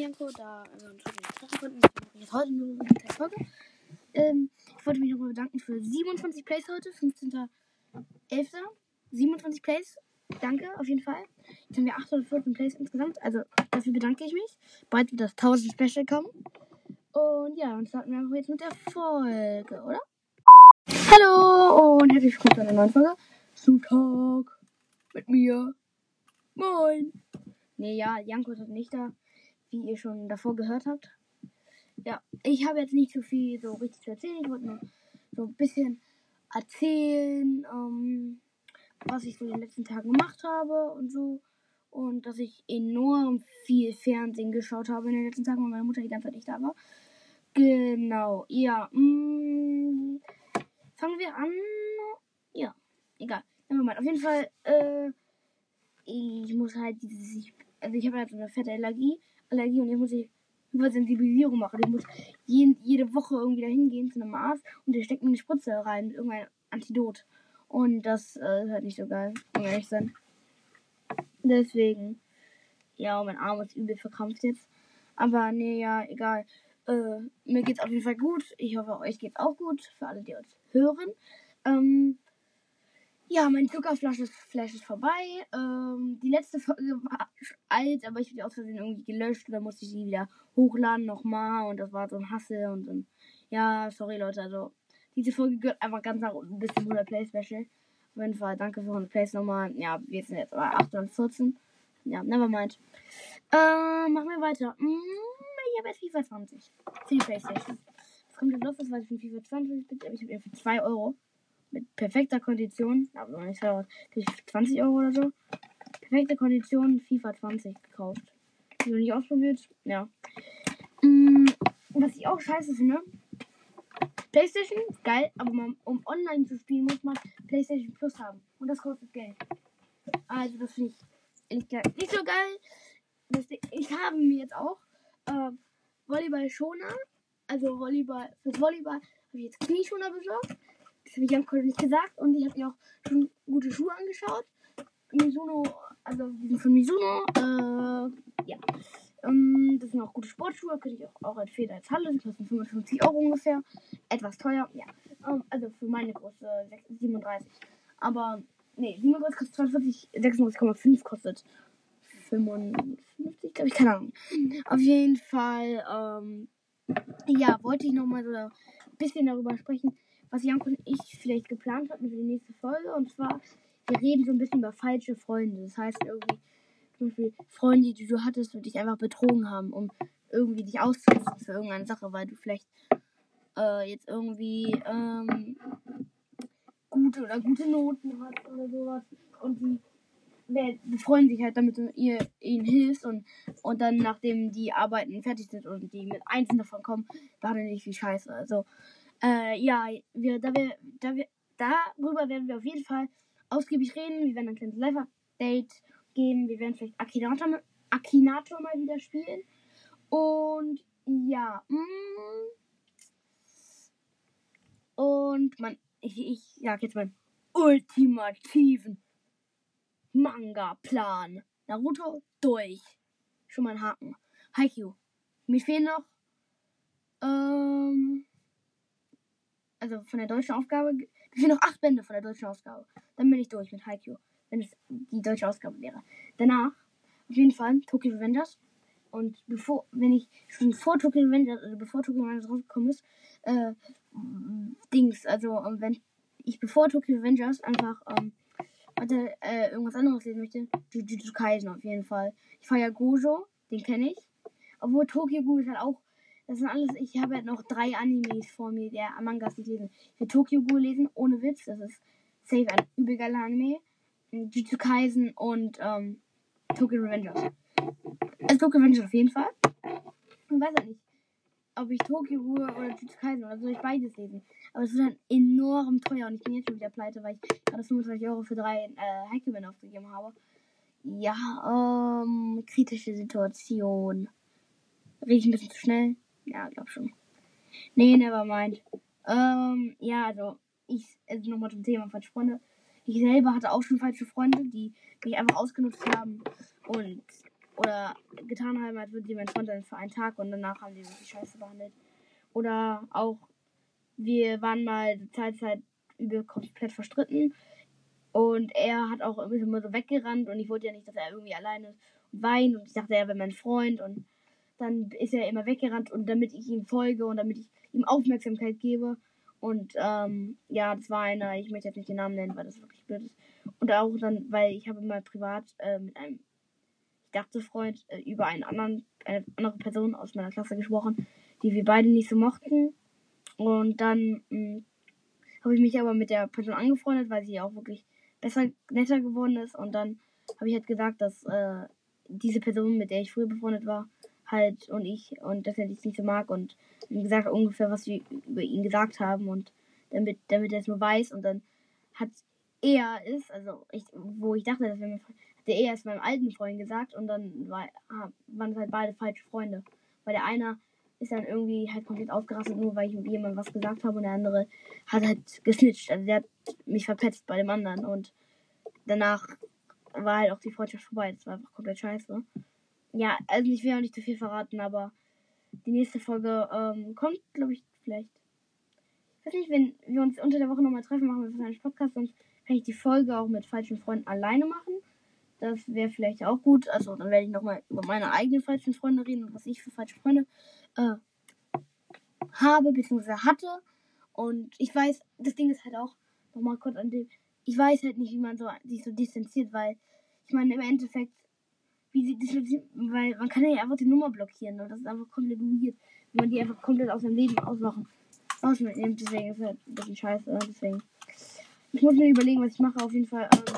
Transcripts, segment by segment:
da konnten, mache ich jetzt heute nur eine kleine Folge. Ähm, ich wollte mich nochmal bedanken für 27 Plays heute, 15.11. 27 Plays. Danke, auf jeden Fall. Jetzt haben wir 814 Plays insgesamt. Also dafür bedanke ich mich. Bald wird das 1000 Special kommen. Und ja, dann starten wir einfach jetzt mit der Folge, oder? Hallo und herzlich willkommen zu einer neuen Folge. Zu Talk mit mir. Moin. Nee, ja, Janko ist nicht da, wie ihr schon davor gehört habt. Ja, ich habe jetzt nicht so viel so richtig zu erzählen. Ich wollte nur so ein bisschen erzählen, ähm, was ich so in den letzten Tagen gemacht habe und so. Und dass ich enorm viel Fernsehen geschaut habe in den letzten Tagen, weil meine Mutter die ganze Zeit nicht da war. Genau, ja. Mm, fangen wir an. Ja, egal. Mal, auf jeden Fall, äh, ich muss halt dieses, also ich habe halt so eine fette Allergie, Allergie und jetzt muss ich Übersensibilisierung machen. Ich muss jeden, jede Woche irgendwie da hingehen zu einem Arzt und der steckt mir eine Spritze rein mit irgendeinem Antidot. Und das äh, ist nicht so geil, um ehrlich zu sein. Deswegen, ja, mein Arm ist übel verkrampft jetzt. Aber nee, ja, egal. Äh, mir geht's auf jeden Fall gut. Ich hoffe, euch geht's auch gut. Für alle, die uns hören. Ähm, ja, mein Zuckerflash ist, Flash ist vorbei. Ähm, die letzte Folge war alt, aber ich die aus Versehen irgendwie gelöscht. Dann musste ich sie wieder hochladen nochmal. Und das war so ein Hassel. Und dann, ja, sorry Leute. Also, diese Folge gehört einfach ganz nach unten bis zum 100 Play Special. Auf jeden Fall, danke für 100 Plays nochmal. Ja, wir sind jetzt bei 814. Ja, nevermind. Äh, machen wir weiter. Hm, ich habe jetzt FIFA 20 für die Playstation. Das kommt jetzt los, das weiß ich von FIFA 20 bin, aber ich habe für 2 Euro mit perfekter Kondition, aber noch nicht so, 20 Euro oder so. Perfekte Kondition FIFA 20 gekauft. Ich noch nicht ausprobiert. Ja. Mm, was ich auch scheiße finde. PlayStation, geil, aber man, um online zu spielen, muss man PlayStation Plus haben. Und das kostet Geld. Also, das finde ich ehrlich gesagt nicht so geil. Ich habe mir jetzt auch äh, Volleyball Schoner, also Volleyball, fürs Volleyball habe ich jetzt Knieschoner besorgt. Das habe ich Janko nicht gesagt. Und ich habe mir auch schon gute Schuhe angeschaut. Mizuno, also die sind von Mizuno. Äh, ja. Ähm, das sind auch gute Sportschuhe. Könnte ich auch, auch empfehlen als Halle. Die kosten 55 Euro ungefähr. Etwas teuer. Ja. Ähm, also für meine Größe 37. Aber, nee, 37 kostet 42, 36,5 kostet 55, glaube ich, keine Ahnung. Auf jeden Fall, ähm, ja, wollte ich nochmal so ein bisschen darüber sprechen, was Janko und ich vielleicht geplant hatten für die nächste Folge. Und zwar, wir reden so ein bisschen über falsche Freunde. Das heißt irgendwie, zum Beispiel Freunde, die du hattest und dich einfach betrogen haben, um irgendwie dich auszunutzen für irgendeine Sache, weil du vielleicht äh, jetzt irgendwie ähm, gute oder gute Noten hast oder sowas. Und die freuen sich halt, damit du ihr, ihnen hilfst und, und dann, nachdem die Arbeiten fertig sind und die mit Einzelnen davon kommen, behandeln dich wie Scheiße. Also, äh, ja, wir, da wir, da wir, darüber werden wir auf jeden Fall ausgiebig reden. Wir werden ein kleines Live-Update geben. Wir werden vielleicht Akinator, Akinator mal wieder spielen. Und ja, mm, und man, ich, ich sag jetzt meinen ultimativen Manga-Plan. Naruto durch. Schon mal ein Haken. Haikyuu. Mir fehlen noch, ähm, also von der deutschen Aufgabe, mir fehlen noch acht Bände von der deutschen Ausgabe. Dann bin ich durch mit Haikyuu, wenn es die deutsche Ausgabe wäre. Danach, auf jeden Fall, Tokyo Revengers. Und bevor, wenn ich schon vor Tokyo Revengers, also bevor Tokyo Revengers rausgekommen ist, äh, Dings, also wenn ich bevor Tokyo Revengers einfach, ähm, warte, äh, irgendwas anderes lesen möchte, Jujutsu Kaisen auf jeden Fall. Ich feiere Gojo, den kenne ich. Obwohl Tokyo Ghoul ist halt auch das sind alles, ich habe halt noch drei Animes vor mir, der Mangas nicht lesen. Ich will Tokyo Ghoul lesen, ohne Witz. Das ist safe ein übel geiler Anime. Jujutsu Kaisen und ähm, Tokyo Revengers. Also Tokyo Revengers auf jeden Fall. Ich weiß halt nicht, ob ich Tokyo Ghoul oder Jujutsu Kaisen oder soll ich beides lesen. Aber es ist dann enorm teuer und ich bin jetzt schon wieder pleite, weil ich gerade 25 Euro für drei äh, Haikyuu aufgegeben habe. Ja, ähm, kritische Situation. Rede ich ein bisschen zu schnell? Ja, glaub schon. Nee, never mind. Ähm, ja, also, ich, also nochmal zum Thema falsche Freunde. Ich selber hatte auch schon falsche Freunde, die mich einfach ausgenutzt haben und, oder getan haben, als würden sie meinen Freund dann für einen Tag und danach haben sie wirklich scheiße behandelt. Oder auch, wir waren mal die Zeit, Zeit über komplett verstritten und er hat auch immer so weggerannt und ich wollte ja nicht, dass er irgendwie alleine weint und ich dachte, er wäre mein Freund und dann ist er immer weggerannt und damit ich ihm folge und damit ich ihm Aufmerksamkeit gebe. Und ähm, ja, das war einer, ich möchte jetzt nicht den Namen nennen, weil das wirklich blöd ist. Und auch dann, weil ich habe mal privat äh, mit einem, ich dachte Freund, äh, über einen anderen, eine andere Person aus meiner Klasse gesprochen, die wir beide nicht so mochten. Und dann hm, habe ich mich aber mit der Person angefreundet, weil sie auch wirklich besser, netter geworden ist. Und dann habe ich halt gesagt, dass äh, diese Person, mit der ich früher befreundet war, halt und ich und dass er dich nicht so mag und wie gesagt ungefähr was wir über ihn gesagt haben und damit damit er es nur weiß und dann hat er es also ich wo ich dachte dass wir hat er es meinem alten Freund gesagt und dann war, waren es halt beide falsche Freunde weil der eine ist dann irgendwie halt komplett ausgerastet nur weil ich mit jemandem was gesagt habe und der andere hat halt gesnitcht also der hat mich verpetzt bei dem anderen und danach war halt auch die Freundschaft vorbei. Das war einfach komplett scheiße. Ja, also ich will auch nicht zu viel verraten, aber die nächste Folge ähm, kommt, glaube ich, vielleicht. Ich weiß nicht, wenn wir uns unter der Woche nochmal treffen, machen wir wahrscheinlich Podcast, sonst kann ich die Folge auch mit falschen Freunden alleine machen. Das wäre vielleicht auch gut. Also dann werde ich nochmal über meine eigenen falschen Freunde reden und was ich für falsche Freunde äh, habe bzw. hatte. Und ich weiß, das Ding ist halt auch, nochmal kurz an dem, ich weiß halt nicht, wie man so, sich so distanziert, weil ich meine, im Endeffekt, wie sie distanziert, weil man kann ja einfach die Nummer blockieren und das ist einfach komplett weird, wenn man die einfach komplett aus dem Leben ausmachen, ausnimmt. Deswegen ist halt ein bisschen scheiße, deswegen. Ich muss mir überlegen, was ich mache. Auf jeden Fall. Ähm,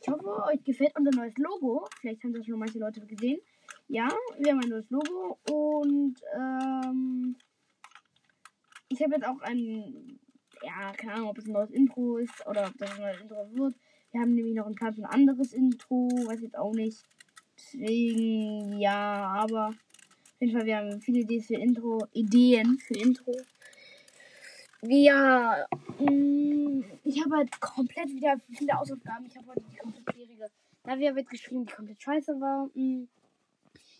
ich hoffe, euch gefällt unser neues Logo. Vielleicht haben das schon manche Leute gesehen. Ja, wir haben ein neues Logo und ähm, ich habe jetzt auch ein ja, keine Ahnung, ob es ein neues Intro ist oder ob das ein neues Intro wird. Wir haben nämlich noch ein anderes Intro, weiß jetzt auch nicht. Deswegen, ja, aber auf jeden Fall, wir haben viele Ideen für Intro, Ideen für Intro. Ja, mm, ich habe halt komplett wieder viele Hausaufgaben. Ich habe heute die komplett schwierige Navia wird geschrieben, die komplett scheiße war. Mm,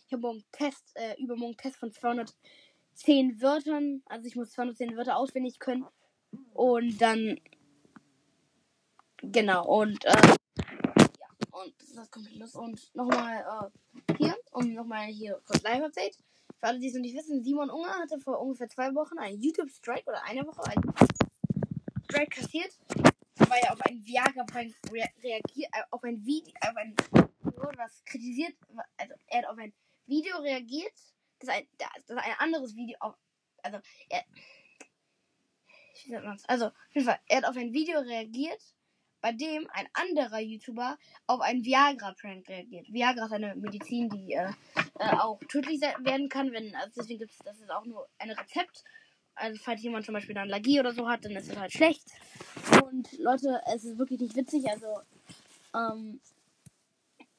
ich habe morgen Test, äh, übermorgen Test von 210 Wörtern. Also ich muss 210 Wörter auswendig können. Und dann. Genau, und äh, und das kommt los. Und nochmal äh, hier, um nochmal hier kurz Live-Update. Für alle, die es noch nicht wissen, Simon Unger hatte vor ungefähr zwei Wochen einen YouTube-Strike oder eine Woche einen Strike kassiert, weil er auf ein Viagra-Prank rea reagiert, äh, auf ein Video, auf ein was kritisiert, also er hat auf ein Video reagiert, das ein, das ein anderes Video auf, also er, also, auf jeden Fall, er hat auf ein Video reagiert, bei dem ein anderer YouTuber auf einen Viagra-Prank reagiert. Viagra ist eine Medizin, die äh, äh, auch tödlich werden kann, wenn, also deswegen gibt es, das ist auch nur ein Rezept. Also falls jemand zum Beispiel eine Allergie oder so hat, dann ist es halt schlecht. Und Leute, es ist wirklich nicht witzig, also ähm,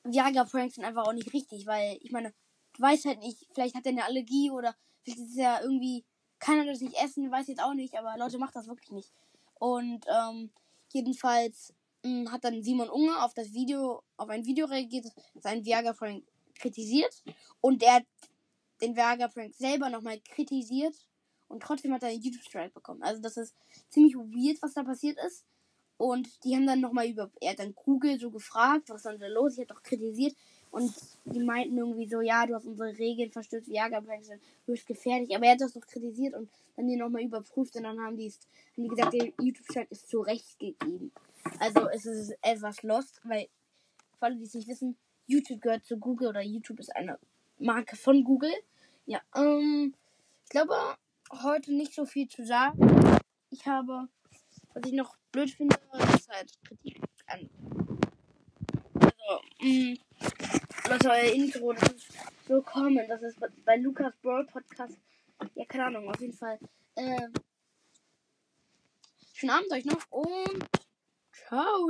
Viagra-Pranks sind einfach auch nicht richtig, weil ich meine, du weißt halt nicht, vielleicht hat er eine Allergie oder vielleicht ist ja irgendwie kann er das nicht essen, weiß jetzt auch nicht, aber Leute, macht das wirklich nicht. Und ähm, jedenfalls mh, hm, hat dann Simon Unger auf das Video, auf ein Video reagiert, seinen Viagra-Prank kritisiert. Und der hat den Viagra-Prank selber nochmal kritisiert. Und trotzdem hat er einen YouTube-Strike bekommen. Also das ist ziemlich weird, was da passiert ist. Und die haben dann nochmal über, er hat dann Google so gefragt, was ist dann da los? Ich habe doch kritisiert. Und die meinten irgendwie so, ja, du hast unsere Regeln verstört, Jagerbanks sind höchst gefährlich. Aber er hat das doch kritisiert und dann die nochmal überprüft und dann haben die, haben die gesagt, der YouTube-Chat ist zurechtgegeben. Also es ist etwas lost, weil, für alle, die es nicht wissen, YouTube gehört zu Google oder YouTube ist eine Marke von Google. Ja, ähm, ich glaube, heute nicht so viel zu sagen. Ich habe, was ich noch blöd finde, ist halt Kritik an. Also, mh, mm, Leute, euer Intro, das ist so common. Das ist bei Lukas Brawl Podcast. Ja, keine Ahnung, auf jeden Fall. Äh, schönen Abend euch noch und ciao.